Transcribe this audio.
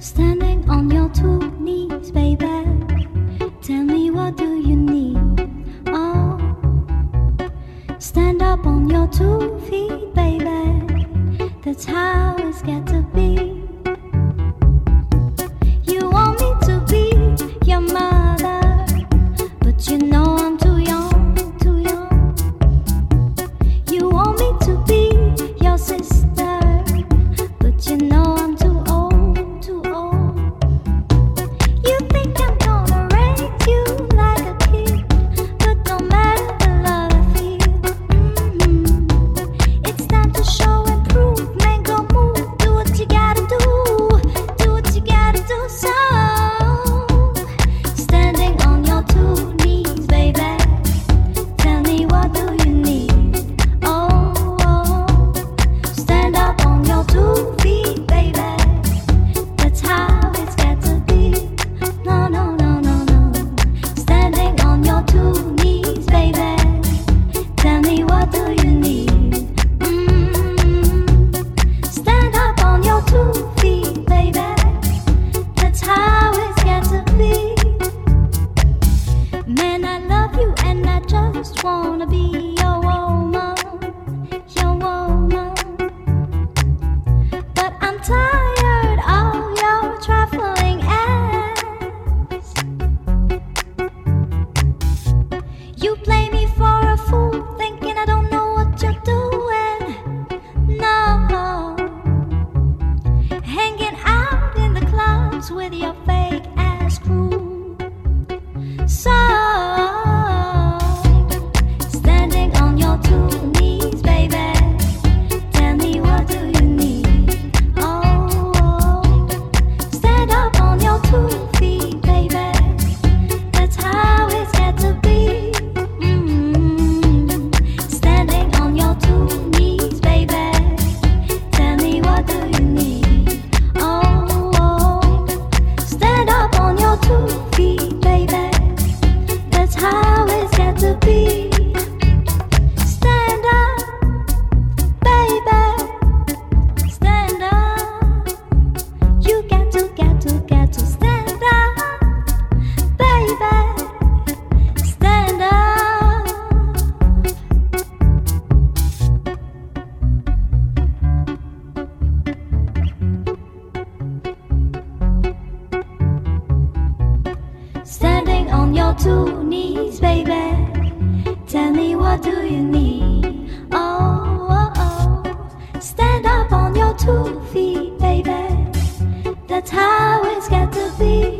standing on your two knees, baby. Tell me what do you need? Oh, stand up on your two feet, baby. That's how it's getting. Standing on your two knees, baby. Tell me what do you need? Oh, oh, oh. Stand up on your two feet, baby. That's how it's got to be.